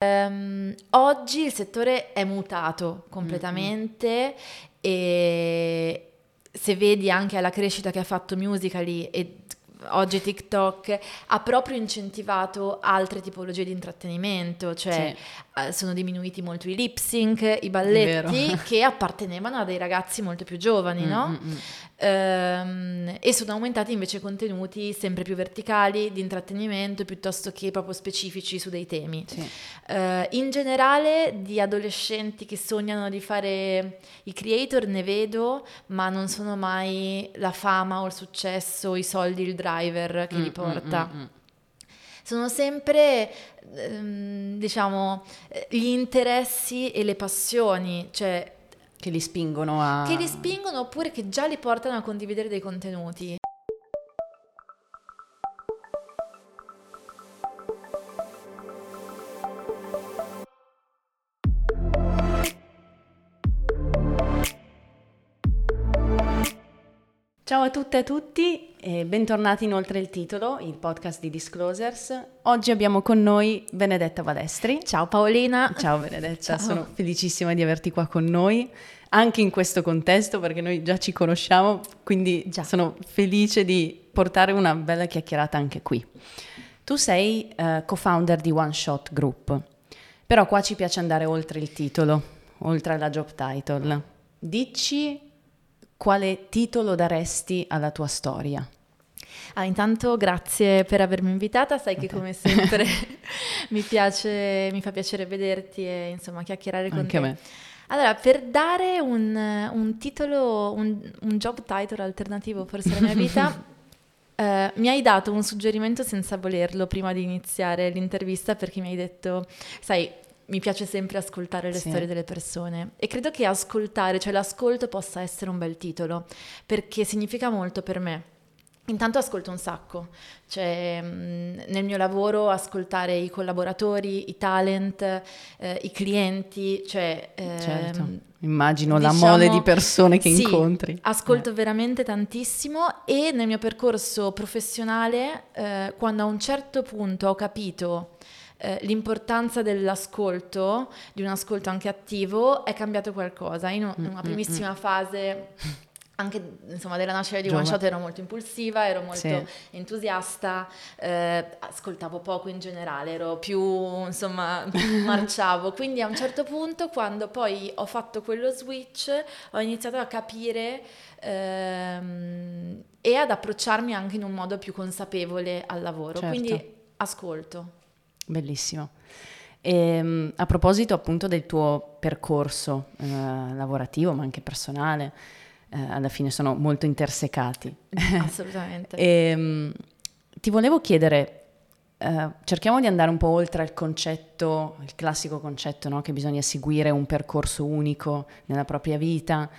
Um, oggi il settore è mutato completamente mm-hmm. e se vedi anche alla crescita che ha fatto Musically e oggi TikTok ha proprio incentivato altre tipologie di intrattenimento, cioè sì. uh, sono diminuiti molto i lip sync, i balletti che appartenevano a dei ragazzi molto più giovani, mm, no? Um, e sono aumentati invece contenuti sempre più verticali di intrattenimento piuttosto che proprio specifici su dei temi. Sì. Uh, in generale di adolescenti che sognano di fare i creator ne vedo, ma non sono mai la fama o il successo, i soldi, il driver che mm, li mm, porta. Mm, mm, sono sempre, ehm, diciamo, gli interessi e le passioni, cioè che li spingono a... Che li spingono oppure che già li portano a condividere dei contenuti. Ciao a tutte e a tutti e bentornati in Oltre il titolo, il podcast di Disclosers. Oggi abbiamo con noi Benedetta Valestri. Ciao Paolina. Ciao Benedetta, Ciao. sono felicissima di averti qua con noi, anche in questo contesto perché noi già ci conosciamo, quindi già. sono felice di portare una bella chiacchierata anche qui. Tu sei uh, co-founder di One Shot Group, però qua ci piace andare oltre il titolo, oltre alla job title. Dici quale titolo daresti alla tua storia? Ah, intanto grazie per avermi invitata, sai che come sempre mi, piace, mi fa piacere vederti e insomma chiacchierare con Anche te. Me. Allora, per dare un, un titolo, un, un, job title alternativo forse alla mia vita, eh, mi hai dato un suggerimento senza volerlo prima di iniziare l'intervista perché mi hai detto, sai, mi piace sempre ascoltare le sì. storie delle persone e credo che ascoltare, cioè l'ascolto possa essere un bel titolo, perché significa molto per me. Intanto ascolto un sacco, cioè nel mio lavoro ascoltare i collaboratori, i talent, eh, i clienti, cioè... Eh, certo. Immagino diciamo, la mole di persone che sì, incontri. Ascolto eh. veramente tantissimo e nel mio percorso professionale, eh, quando a un certo punto ho capito eh, l'importanza dell'ascolto, di un ascolto anche attivo, è cambiato qualcosa. In, una mm, mm, primissima mm, fase anche insomma, della nascita di One Shot ero molto impulsiva, ero molto sì. entusiasta, eh, ascoltavo poco in generale, ero più insomma marciavo. Quindi a un certo punto, quando poi ho fatto quello switch, ho iniziato a capire ehm, e ad approcciarmi anche in un modo più consapevole al lavoro. Certo. Quindi ascolto. Bellissimo. E, ehm, a proposito appunto del tuo percorso eh, lavorativo, ma anche personale, eh, alla fine sono molto intersecati. Assolutamente. e, ehm, ti volevo chiedere, eh, cerchiamo di andare un po' oltre al concetto, il classico concetto no? che bisogna seguire un percorso unico nella propria vita,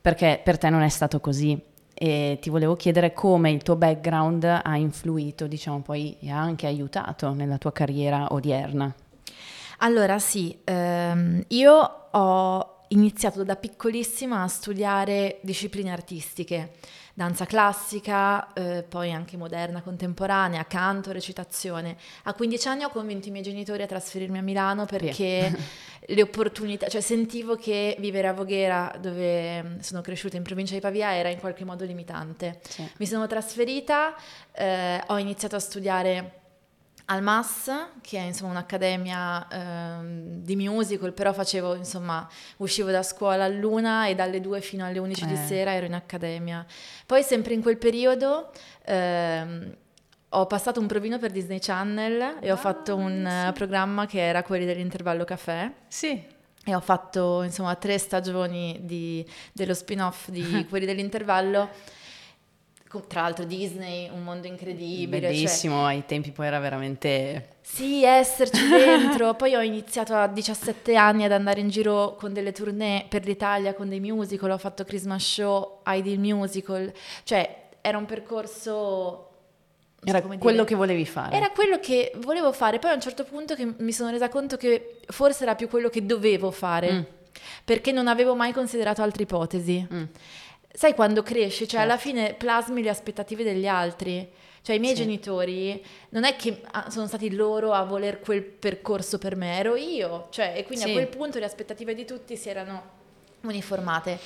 perché per te non è stato così e ti volevo chiedere come il tuo background ha influito, diciamo poi, e ha anche aiutato nella tua carriera odierna. Allora sì, ehm, io ho iniziato da piccolissima a studiare discipline artistiche danza classica, eh, poi anche moderna, contemporanea, canto, recitazione. A 15 anni ho convinto i miei genitori a trasferirmi a Milano perché le opportunità, cioè sentivo che vivere a Voghera, dove mm, sono cresciuta in provincia di Pavia, era in qualche modo limitante. Sì. Mi sono trasferita, eh, ho iniziato a studiare al MAS, che è insomma un'accademia ehm, di musical, però facevo, insomma, uscivo da scuola all'una e dalle due fino alle 11 eh. di sera ero in accademia. Poi sempre in quel periodo ehm, ho passato un provino per Disney Channel e ho fatto un sì. programma che era quelli dell'intervallo caffè. Sì. E ho fatto insomma tre stagioni di, dello spin-off di quelli dell'intervallo tra l'altro Disney, un mondo incredibile. Cioè Bellissimo, cioè... ai tempi poi era veramente... Sì, esserci dentro. poi ho iniziato a 17 anni ad andare in giro con delle tournée per l'Italia, con dei musical, ho fatto Christmas Show, Ideal Musical, cioè era un percorso... Era so quello dire. che volevi fare. Era quello che volevo fare, poi a un certo punto mi sono resa conto che forse era più quello che dovevo fare, mm. perché non avevo mai considerato altre ipotesi. Mm sai quando cresci, cioè certo. alla fine plasmi le aspettative degli altri. Cioè i miei Sì. genitori non è che ah, sono stati loro a voler quel percorso per me, ero io. Cioè, e quindi Sì. a quel punto le aspettative di tutti si erano uniformate.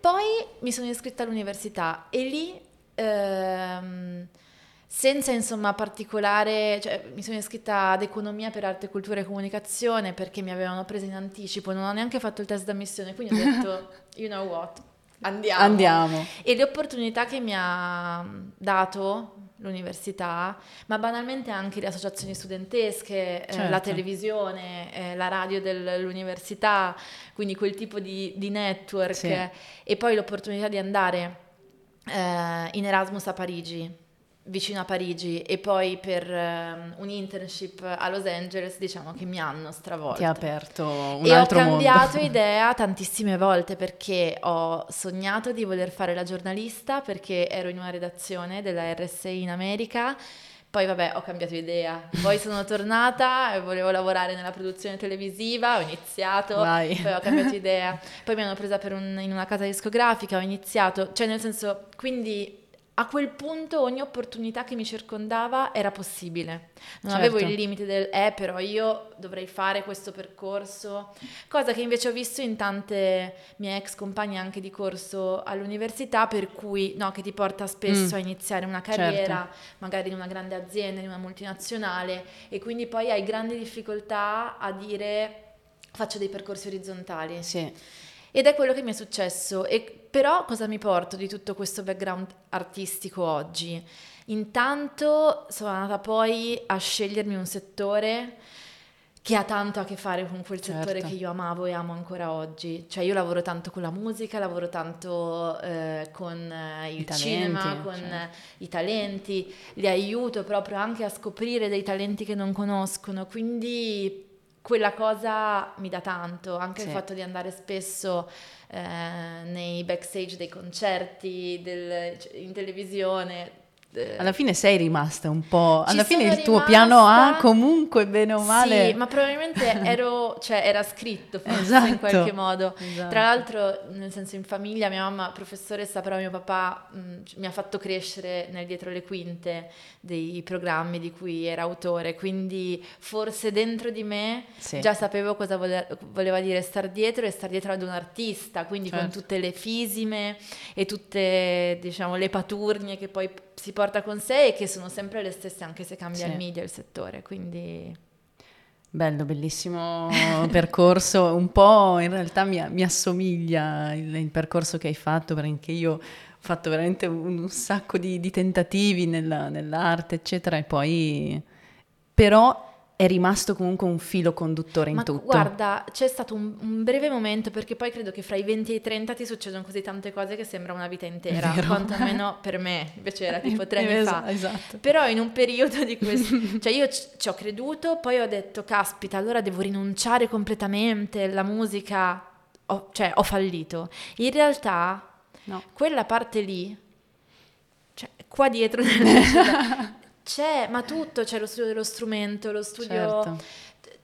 Poi mi sono iscritta all'università e lì, ehm, senza insomma particolare, cioè mi sono iscritta ad economia per arte, cultura e comunicazione perché mi avevano preso in anticipo, non ho neanche fatto il test d'ammissione, quindi ho detto, you know what, andiamo. Andiamo. E le opportunità che mi ha dato l'università, ma banalmente anche le associazioni studentesche, eh, Certo. la televisione, eh, la radio dell'università, quindi quel tipo di, di network, Sì. e poi l'opportunità di andare eh, in Erasmus a Parigi, vicino a Parigi, e poi per ehm, un internship a Los Angeles, diciamo che mi hanno stravolto. Ti ha aperto un e ho altro cambiato mondo. idea tantissime volte perché ho sognato di voler fare la giornalista perché ero in una redazione della RSI in America. Poi vabbè, ho cambiato idea. Poi sono tornata e volevo lavorare nella produzione televisiva, ho iniziato, Vai. poi ho cambiato idea. Poi mi hanno presa per un- in una casa discografica, ho iniziato, cioè nel senso, quindi a quel punto ogni opportunità che mi circondava era possibile. Non Certo. avevo il limite del eh, però io dovrei fare questo percorso, cosa che invece ho visto in tante mie ex compagne anche di corso all'università, per cui no, che ti porta spesso Mm. a iniziare una carriera, magari in una grande azienda, in una multinazionale, e quindi poi hai grandi difficoltà a dire faccio dei percorsi orizzontali. Sì. Ed è quello che mi è successo. E però cosa mi porto di tutto questo background artistico oggi? Intanto sono andata poi a scegliermi un settore che ha tanto a che fare con quel settore Certo. che io amavo e amo ancora oggi. Cioè io lavoro tanto con la musica, lavoro tanto eh, con eh, il I talenti, cinema, con certo. i talenti, li aiuto proprio anche a scoprire dei talenti che non conoscono, quindi quella cosa mi dà tanto, anche il Sì. fatto di andare spesso eh, nei backstage dei concerti, del- cioè, in televisione. Eh, Alla fine sei rimasta un po'. Ci Alla fine il tuo piano rimasta- A, comunque, bene o male. Sì, ma probabilmente ero, cioè era scritto forse in Esatto. qualche modo. Esatto. Tra l'altro, nel senso in famiglia, mia mamma professoressa, però mio papà mh, c- mi ha fatto crescere nel dietro le quinte dei programmi di cui era autore, quindi forse dentro di me Sì. già sapevo cosa vole- voleva dire star dietro e star dietro ad un artista, quindi con Certo. tutte le fisime e tutte, diciamo, le paturnie che poi si porta con sé e che sono sempre le stesse anche se cambia Sì. il media, il settore, quindi... Bello, bellissimo percorso, un po' in realtà mi, mi assomiglia il, il percorso che hai fatto, perché io ho fatto veramente un, un sacco di, di tentativi nella- nell'arte, eccetera, e poi però è rimasto comunque un filo conduttore in Ma tutto. guarda, c'è stato un, un breve momento perché poi credo che fra i 20 e i 30 ti succedono così tante cose che sembra una vita intera, Vero. quantomeno per me, invece era tipo tre anni Es- fa. Esatto. Però in un periodo di questo, cioè io ci ci ho creduto, poi ho detto, caspita, allora devo rinunciare completamente alla musica, Ho- cioè ho fallito. In realtà No. quella parte lì, cioè qua dietro c'è, ma tutto, c'è lo studio dello strumento, lo studio Certo.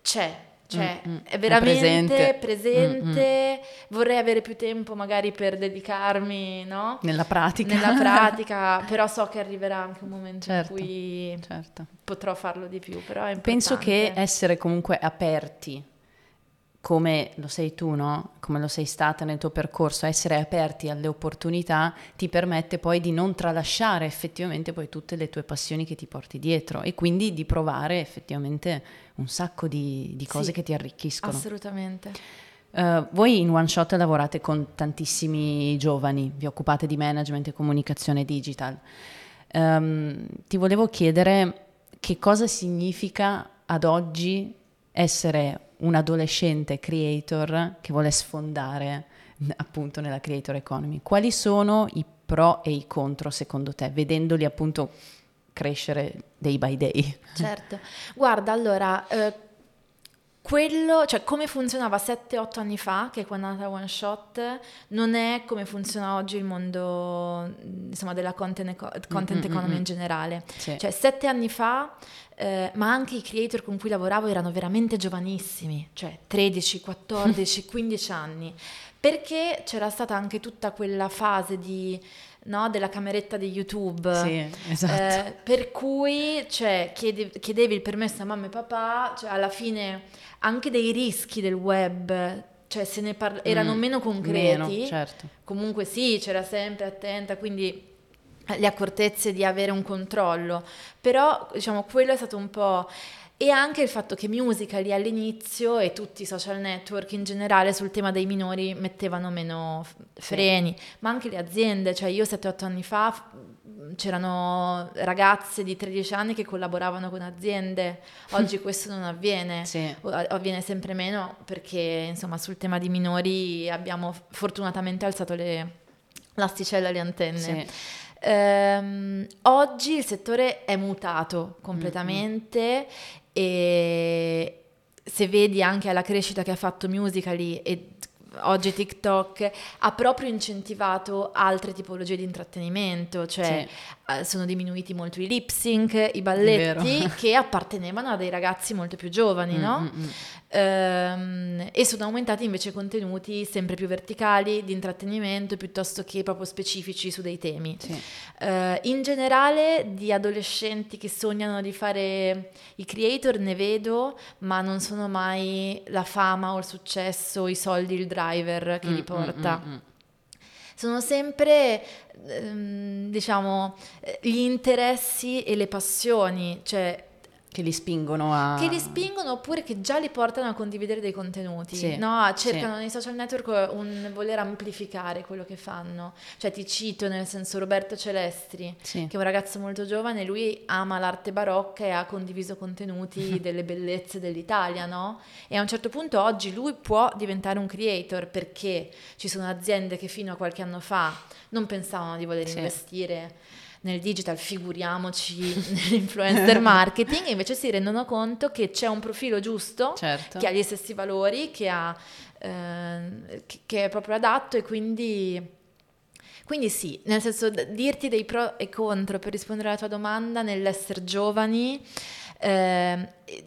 c'è, c'è, Mm, mm. è È veramente presente. presente, vorrei avere più tempo magari per dedicarmi, no? Nella pratica. Nella pratica, però so che arriverà anche un momento Certo. in cui Certo. potrò farlo di più, però è Penso che essere comunque aperti, come lo sei tu, no? Come lo sei stata nel tuo percorso, essere aperti alle opportunità ti permette poi di non tralasciare effettivamente poi tutte le tue passioni che ti porti dietro e quindi di provare effettivamente un sacco di, di cose Sì, che ti arricchiscono. Assolutamente. Eh, voi in One Shot lavorate con tantissimi giovani, vi occupate di management e comunicazione digital. Ehm, ti volevo chiedere che cosa significa ad oggi essere un adolescente creator che vuole sfondare appunto nella creator economy. Quali sono i pro e i contro secondo te, vedendoli appunto crescere day by day? Certo. Guarda, allora, eh, quello, cioè come funzionava 7-8 anni fa, che è quando è nata One Shot, non è come funziona oggi il mondo, mh, insomma, della content, eco- content Mm, mm, economy mm. in generale. Sì. Cioè, sette anni fa, eh, ma anche i creator con cui lavoravo erano veramente giovanissimi, cioè 13, 14, 15 anni. perché c'era stata anche tutta quella fase di, no, della cameretta di YouTube, Sì, esatto. eh, per cui cioè, chiede- chiedevi il permesso a mamma e papà, cioè, alla fine anche dei rischi del web, cioè se ne parla- erano Mm, meno concreti, meno, certo. comunque sì, c'era sempre attenta, quindi eh, le accortezze di avere un controllo, però diciamo quello è stato un po'... E anche il fatto che Musical.ly all'inizio e tutti i social network in generale sul tema dei minori mettevano meno freni, ma anche le aziende, cioè io 7-8 anni fa c'erano ragazze di 13 anni che collaboravano con aziende, oggi questo non avviene, Sì. avviene sempre meno perché insomma sul tema di minori abbiamo fortunatamente alzato le, l'asticella e le antenne. Sì. Ehm, oggi il settore è mutato completamente e se vedi anche alla crescita che ha fatto Musical.ly e oggi TikTok ha proprio incentivato altre tipologie di intrattenimento, cioè eh, sono diminuiti molto i lip sync, i balletti che appartenevano a dei ragazzi molto più giovani, no? Mm, mm. Ehm, e sono aumentati invece contenuti sempre più verticali di intrattenimento piuttosto che proprio specifici su dei temi. Sì. Eh, in generale di adolescenti che sognano di fare i creator ne vedo, ma non sono mai la fama o il successo, i soldi, il driver che Mm, li porta. mm, mm, mm. Sono sempre, ehm, diciamo, gli interessi e le passioni, cioè Che li spingono a... che li spingono oppure che già li portano a condividere dei contenuti, Sì, no? Cercano sì. nei social network un voler amplificare quello che fanno. Cioè ti cito nel senso Roberto Celestri, Sì. che è un ragazzo molto giovane, lui ama l'arte barocca e ha condiviso contenuti delle bellezze dell'Italia, no? E a un certo punto oggi lui può diventare un creator perché ci sono aziende che fino a qualche anno fa non pensavano di voler investire nel digital, figuriamoci nell'influencer marketing, invece si rendono conto che c'è un profilo giusto Certo. che ha gli stessi valori, che, ha, ehm, che- è proprio adatto e quindi, quindi sì, nel senso dirti dei pro e contro per rispondere alla tua domanda nell'essere giovani. ehm, e-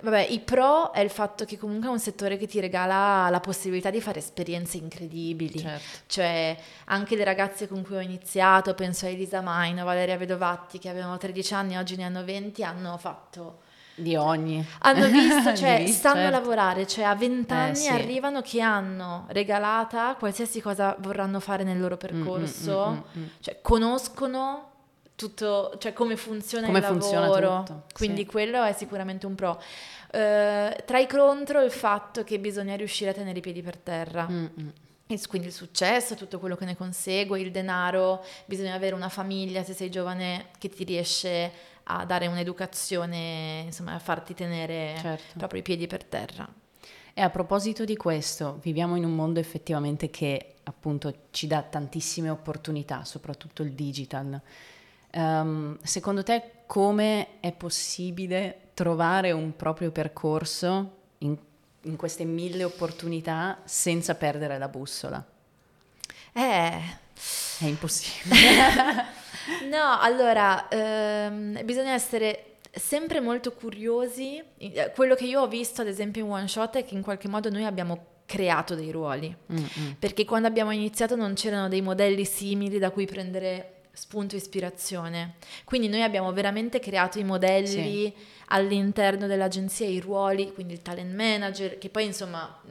Vabbè, i pro è il fatto che comunque è un settore che ti regala la possibilità di fare esperienze incredibili. Certo. Cioè, anche le ragazze con cui ho iniziato, penso a Elisa Maino, Valeria Vedovatti, che avevano 13 anni, oggi ne hanno 20, hanno fatto Di ogni. hanno visto, cioè vista, sanno certo. lavorare, cioè a 20 Eh, anni sì. arrivano che hanno regalata qualsiasi cosa vorranno fare nel loro Mm, percorso, mm, mm, mm, mm. cioè conoscono tutto, cioè come funziona Come il funziona lavoro, tutto, quindi sì. quello è sicuramente un pro. Eh, tra i contro il fatto che bisogna riuscire a tenere i piedi per terra. Mm, mm. E s- quindi il successo, tutto quello che ne consegue, il denaro, bisogna avere una famiglia se sei giovane che ti riesce a dare un'educazione, insomma, a farti tenere Certo. proprio i piedi per terra. E a proposito di questo, viviamo in un mondo effettivamente che appunto ci dà tantissime opportunità, soprattutto il digital. Ehm, secondo te come è possibile trovare un proprio percorso in, in queste mille opportunità senza perdere la bussola? Eh, È impossibile. no, allora, ehm, bisogna essere sempre molto curiosi. Eh, Quello che io ho visto, ad esempio, in One Shot è che in qualche modo noi abbiamo creato dei ruoli. Mm, mm. Perché quando abbiamo iniziato non c'erano dei modelli simili da cui prendere spunto ispirazione. Quindi noi abbiamo veramente creato i modelli all'interno dell'agenzia, i ruoli, quindi il talent manager, che poi insomma,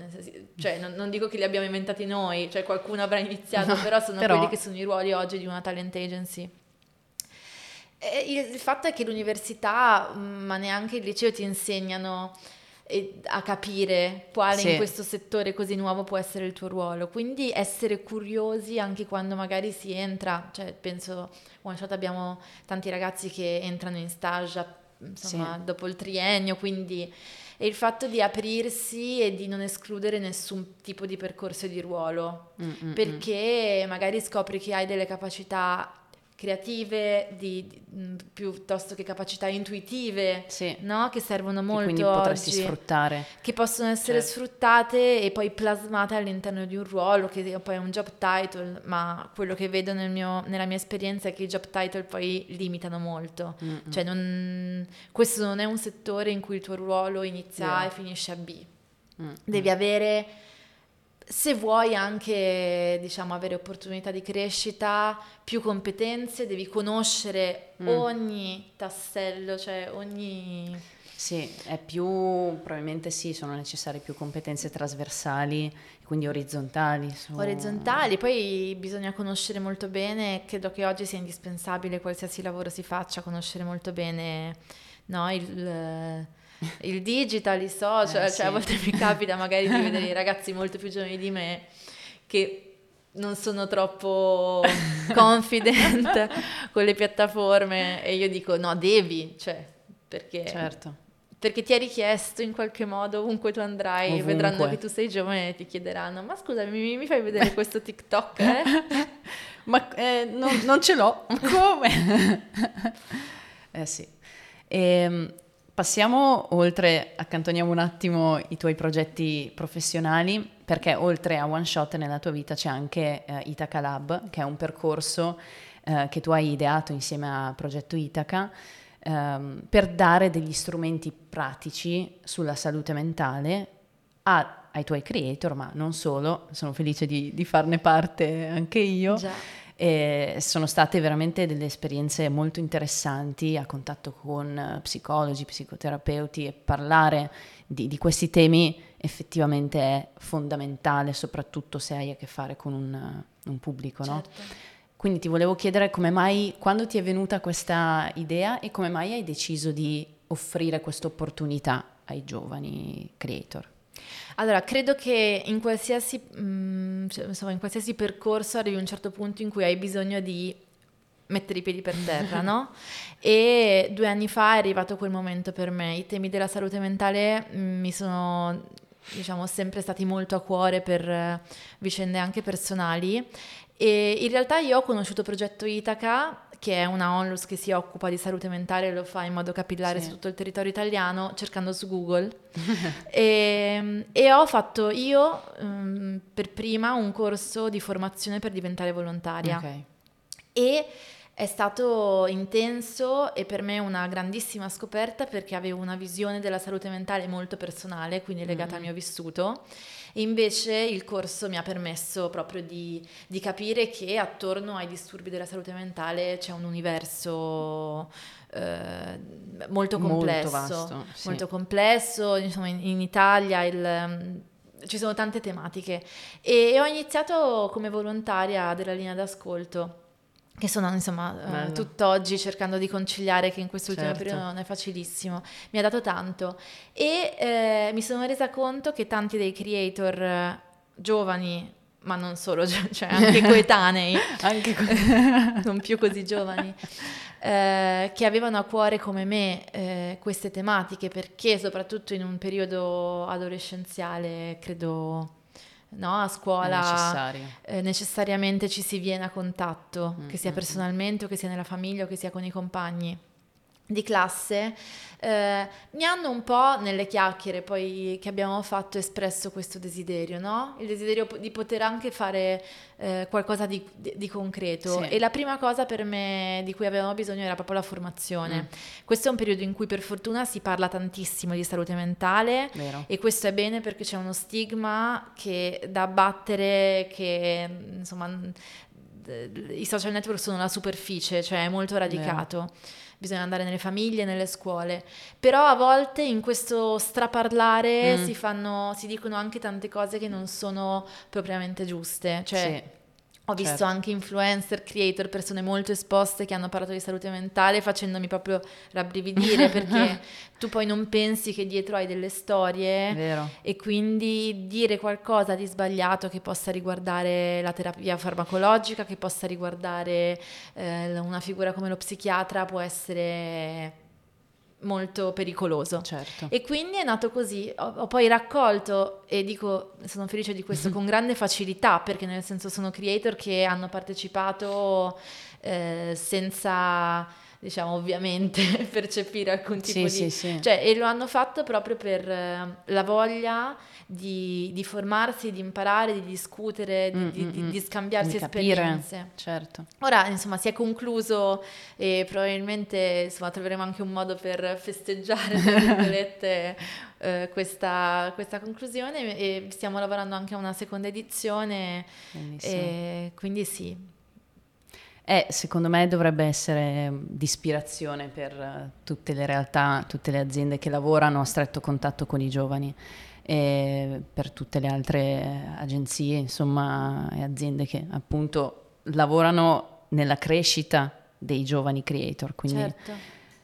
cioè, non, non dico che li abbiamo inventati noi, cioè qualcuno avrà iniziato, No, però sono però- quelli che sono i ruoli oggi di una talent agency. E il, il fatto è che l'università, ma neanche il liceo ti insegnano a capire quale Sì. in questo settore così nuovo può essere il tuo ruolo. Quindi essere curiosi anche quando magari si entra, cioè penso one shot abbiamo tanti ragazzi che entrano in stage insomma Sì. dopo il triennio, quindi il fatto di aprirsi e di non escludere nessun tipo di percorso e di ruolo Mm, mm, mm. perché magari scopri che hai delle capacità creative di, di- mh, piuttosto che capacità intuitive, Sì. no? Che servono Che molto quindi potresti oggi, sfruttare. che possono essere Certo. sfruttate e poi plasmate all'interno di un ruolo che poi è un job title, ma quello che vedo nel mio- nella mia esperienza è che i job title poi limitano molto. Mm, mm. Cioè non- questo non è un settore in cui il tuo ruolo inizia A Vero. e finisce a B. Mm, Devi avere se vuoi anche, diciamo, avere opportunità di crescita, più competenze, devi conoscere mm. ogni tassello, cioè ogni... Sì, è più, probabilmente sì, sono necessarie più competenze trasversali, quindi orizzontali. Su... Orizzontali, poi bisogna conoscere molto bene, credo che oggi sia indispensabile, qualsiasi lavoro si faccia, conoscere molto bene no, il il digital, i social, eh, cioè sì. a volte mi capita magari di vedere i ragazzi molto più giovani di me che non sono troppo confident con le piattaforme e io dico no, devi, cioè, perché... Certo. Perché ti è richiesto in qualche modo, ovunque tu andrai, Ovunque. vedranno che tu sei giovane e ti chiederanno, ma scusami, mi, mi fai vedere questo TikTok? Eh? ma eh, no, non ce l'ho, come? eh sì. E, ehm, Passiamo oltre, accantoniamo un attimo i tuoi progetti professionali, perché oltre a One Shot nella tua vita c'è anche eh, Itaca Lab, che è un percorso eh, che tu hai ideato insieme a Progetto Itaca ehm, per dare degli strumenti pratici sulla salute mentale a, ai tuoi creator, ma non solo, sono felice di, di farne parte anche io. Già e sono state veramente delle esperienze molto interessanti a contatto con psicologi, psicoterapeuti e parlare di, di questi temi effettivamente è fondamentale, soprattutto se hai a che fare con un, un pubblico, certo. no? Quindi ti volevo chiedere come mai, quando ti è venuta questa idea e come mai hai deciso di offrire questa opportunità ai giovani creator? Allora, credo che in qualsiasi, mh, mm, cioè, insomma, in qualsiasi percorso arrivi a un certo punto in cui hai bisogno di mettere i piedi per terra, no? E due anni fa è arrivato quel momento per me. I temi della salute mentale mm, mi sono diciamo sempre stati molto a cuore per eh, vicende anche personali e in realtà io ho conosciuto Progetto Itaca che è una onlus che si occupa di salute mentale e lo fa in modo capillare sì. su tutto il territorio italiano, cercando su Google. e, ehm, e, ho fatto io um, per prima un corso di formazione per diventare volontaria. Okay. E è stato intenso e per me una grandissima scoperta perché avevo una visione della salute mentale molto personale, quindi legata mm. al mio vissuto e invece il corso mi ha permesso proprio di, di capire che attorno ai disturbi della salute mentale c'è un universo eh, molto complesso, molto, vasto, sì. molto complesso, insomma in, in Italia il ci sono tante tematiche. E ho iniziato come volontaria della linea d'ascolto che sono insomma uh, tutt'oggi cercando di conciliare che in quest'ultimo certo. periodo non è facilissimo, mi ha dato tanto. E eh, mi sono resa conto che tanti dei creator eh, giovani, ma non solo, cioè anche coetanei, anche co- non più così giovani, eh, che avevano a cuore come me eh, queste tematiche perché soprattutto in un periodo adolescenziale credo no? a scuola eh, necessariamente ci si viene a contatto, mm, che sia mm, mm. personalmente o che sia nella famiglia o che sia con i compagni di classe eh, mi hanno un po' nelle chiacchiere poi che abbiamo fatto espresso questo desiderio, no? Il desiderio di poter anche fare eh, qualcosa di, di, di concreto. Sì. E la prima cosa per me di cui avevamo bisogno era proprio la formazione. Mm. Questo è un periodo in cui per fortuna si parla tantissimo di salute mentale Vero. e questo è bene perché c'è uno stigma che da abbattere che insomma i social network sono la superficie, cioè è molto radicato. Vero bisogna andare nelle famiglie, nelle scuole. Però a volte in questo straparlare mm. si, fanno, si dicono anche tante cose che non sono propriamente giuste. Cioè, sì. Ho visto certo. anche influencer, creator, persone molto esposte che hanno parlato di salute mentale facendomi proprio rabbrividire perché tu poi non pensi che dietro hai delle storie Vero. e quindi dire qualcosa di sbagliato che possa riguardare la terapia farmacologica, che possa riguardare eh, una figura come lo psichiatra può essere molto pericoloso. Certo. E quindi è nato così. Ho, ho, poi raccolto e dico, sono felice di questo, con grande facilità, perché nel senso sono creator che hanno partecipato eh, senza diciamo ovviamente percepire alcun tipo sì, di... Sì, sì. Cioè, e lo hanno fatto proprio per eh, la voglia di, di, formarsi, di imparare, di discutere, di, mm, di, mm, di mm. scambiarsi esperienze. Certo. Ora, insomma, si è concluso e probabilmente insomma, troveremo anche un modo per festeggiare, tra virgolette, eh, questa, questa, conclusione e stiamo lavorando anche a una seconda edizione. E quindi sì. Eh, secondo me dovrebbe essere di ispirazione per eh, tutte le realtà, tutte le aziende che lavorano a stretto contatto con i giovani e per tutte le altre agenzie, insomma, e aziende che appunto lavorano nella crescita dei giovani creator. Quindi certo.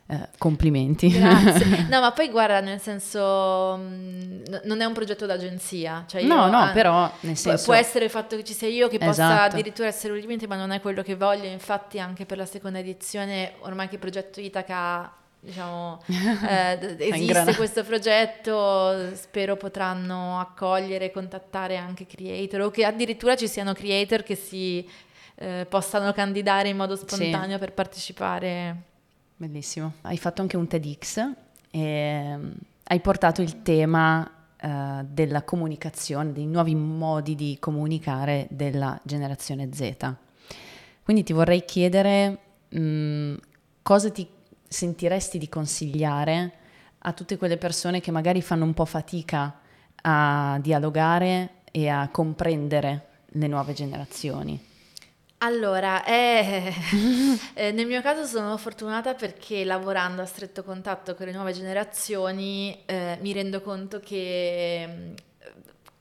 Eh, complimenti. Grazie. No, ma poi guarda, nel senso, mh, mm, non è un progetto d'agenzia. Cioè no, no, ah, però nel senso... Può essere il fatto che ci sia io che possa esatto. addirittura essere un limite, ma non è quello che voglio. Infatti anche per la seconda edizione, ormai che il progetto Itaca diciamo, eh, esiste questo progetto, spero potranno accogliere e contattare anche creator o che addirittura ci siano creator che si eh, possano candidare in modo spontaneo sì. per partecipare. Bellissimo. Hai fatto anche un TEDx e mm, hai portato il tema uh, della comunicazione, dei nuovi modi di comunicare della generazione Z. Quindi ti vorrei chiedere mh, mm, cosa ti sentiresti di consigliare a tutte quelle persone che magari fanno un po' fatica a dialogare e a comprendere le nuove generazioni? Allora, eh, eh, nel mio caso sono fortunata perché lavorando a stretto contatto con le nuove generazioni eh, mi rendo conto che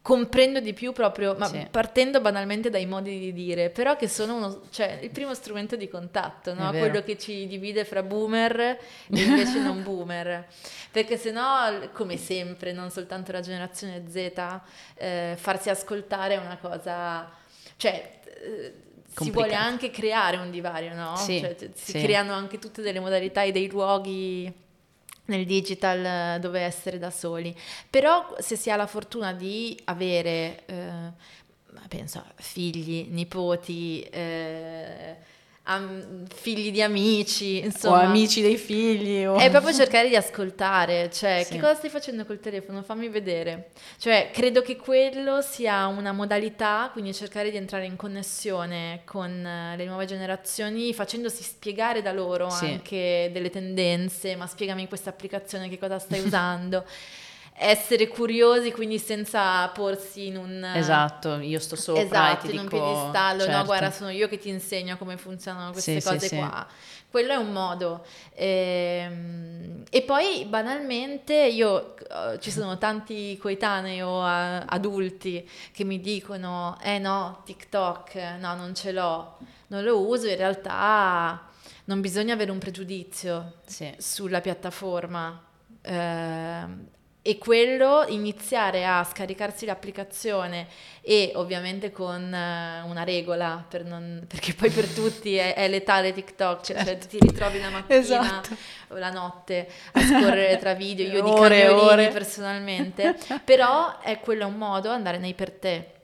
comprendo di più proprio, ma sì. partendo banalmente dai modi di dire, però che sono uno, cioè, il primo strumento di contatto, no? quello che ci divide fra boomer e invece non boomer. Perché se no, come sempre, non soltanto la generazione Z, eh, farsi ascoltare è una cosa... Cioè, eh, si vuole anche creare un divario, no? Sì, cioè, si sì. creano anche tutte delle modalità e dei luoghi nel digital eh, dove essere da soli. Però se si ha la fortuna di avere, eh, penso, figli, nipoti, eh, am- figli di amici, insomma. O amici dei figli. O... È proprio cercare di ascoltare, cioè sì. che cosa stai facendo col telefono? Fammi vedere. Cioè credo che quello sia una modalità, quindi cercare di entrare in connessione con eh, le nuove generazioni facendosi spiegare da loro sì. anche delle tendenze, ma spiegami questa applicazione che cosa stai usando essere curiosi, quindi senza porsi in un... Esatto, io sto sopra esatto, in un dico, piedistallo, certo. no guarda sono io che ti insegno come funzionano queste sì, cose sì, qua. Sì. Quello è un modo. E, ehm, e poi banalmente io, eh, ci sono tanti coetanei o adulti che mi dicono, eh no, TikTok, no, non ce l'ho, non lo uso, in realtà non bisogna avere un pregiudizio sulla piattaforma. Eh, e quello iniziare a scaricarsi l'applicazione e ovviamente con uh, una regola per non, perché poi per tutti è, è letale TikTok cioè, certo. cioè, ti ritrovi la mattina esatto. o la notte a scorrere tra video io ore, di cagnolini personalmente però è quello un modo andare nei per te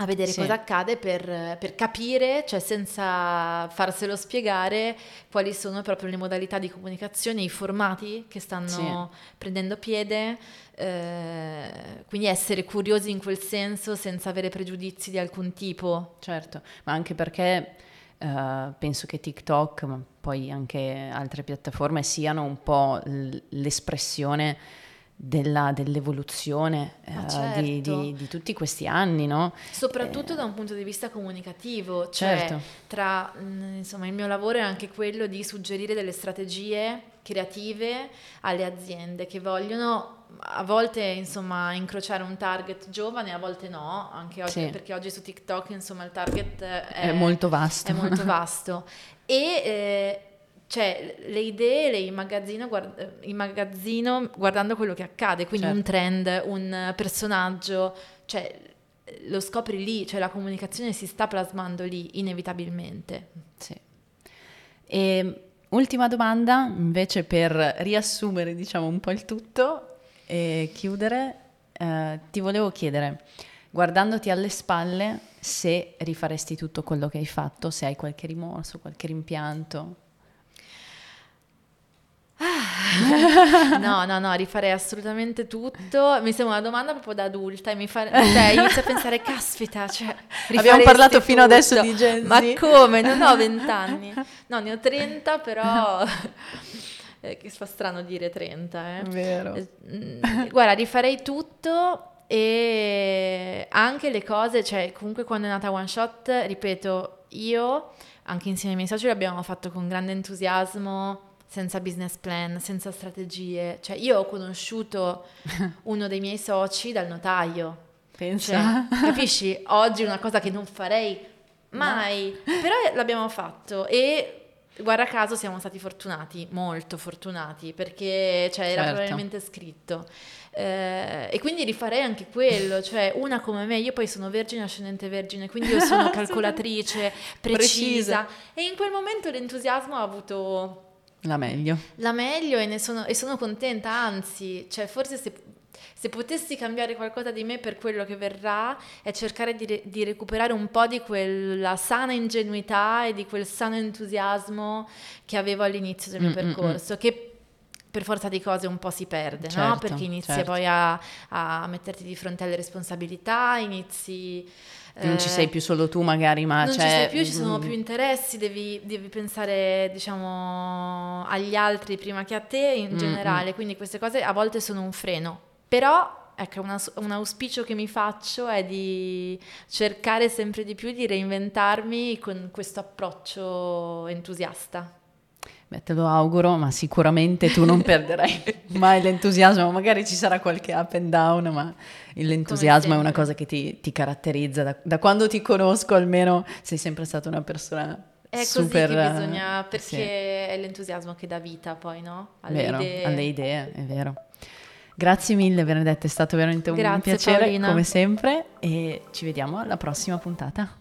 a vedere sì. cosa accade per, per, capire, cioè senza farselo spiegare, quali sono proprio le modalità di comunicazione, i formati che stanno sì. prendendo piede, eh, quindi essere curiosi in quel senso senza avere pregiudizi di alcun tipo. Certo, ma anche perché eh, penso che TikTok, ma poi anche altre piattaforme siano un po' l'espressione della, dell'evoluzione ah, eh, certo. di, di, di, tutti questi anni, no? Soprattutto eh, da un punto di vista comunicativo, cioè certo. tra mm, insomma il mio lavoro è anche quello di suggerire delle strategie creative alle aziende che vogliono a volte insomma incrociare un target giovane, a volte no, anche oggi, sì. perché oggi su TikTok insomma il target è, è molto vasto. È molto vasto. e eh, cioè le idee le immagazzino, guard- immagazzino guardando quello che accade, quindi certo. un trend, un personaggio, cioè lo scopri lì, cioè la comunicazione si sta plasmando lì inevitabilmente. Sì. E ultima domanda, invece per riassumere diciamo un po' il tutto e chiudere, eh, ti volevo chiedere, guardandoti alle spalle, se rifaresti tutto quello che hai fatto, se hai qualche rimorso, qualche rimpianto. No, no, no, rifarei assolutamente tutto. Mi sembra una domanda proprio da adulta e mi fa, cioè, inizio a pensare, caspita, cioè, abbiamo parlato tutto. fino adesso di Gen Z. Ma come? Non ho vent'anni. No, ne ho 30, però... Eh, che fa strano dire 30, eh. Vero. Eh, guarda, rifarei tutto e anche le cose, cioè comunque quando è nata One Shot, ripeto, io anche insieme ai miei soci l'abbiamo fatto con grande entusiasmo, senza business plan, senza strategie. Cioè io ho conosciuto uno dei miei soci dal notaio. Pensa. Cioè, capisci? Oggi è una cosa che non farei mai, no. però l'abbiamo fatto e guarda caso siamo stati fortunati, molto fortunati, perché cioè, era certo. probabilmente scritto. Eh, e quindi rifarei anche quello, cioè una come me, io poi sono vergine ascendente vergine, quindi io sono calcolatrice, precisa, precisa, e in quel momento l'entusiasmo ha avuto... La meglio. La meglio e, sono, e sono contenta, anzi, cioè forse se se potessi cambiare qualcosa di me per quello che verrà è cercare di, di, recuperare un po' di quella sana ingenuità e di quel sano entusiasmo che avevo all'inizio del mio mm-hmm. percorso, che per forza di cose un po' si perde, certo, no? Perché inizi certo. poi a, a, metterti di fronte alle responsabilità, inizi... Non ci sei più solo tu magari, ma non c'è... ci sei più, ci sono più interessi, devi, devi, pensare, diciamo, agli altri prima che a te in mm, generale, quindi queste cose a volte sono un freno. Però ecco, una, un auspicio che mi faccio è di cercare sempre di più di reinventarmi con questo approccio entusiasta. Beh, te lo auguro, ma sicuramente tu non perderai mai l'entusiasmo. Magari ci sarà qualche up and down, ma l'entusiasmo è una cosa che ti, ti caratterizza. Da, da, quando ti conosco, almeno, sei sempre stata una persona è super... così che bisogna, perché sì. è l'entusiasmo che dà vita poi, no? Alle vero, idee. alle idee, è vero. Grazie mille Benedetta, è stato veramente un Grazie, piacere Paolina. come sempre e ci vediamo alla prossima puntata.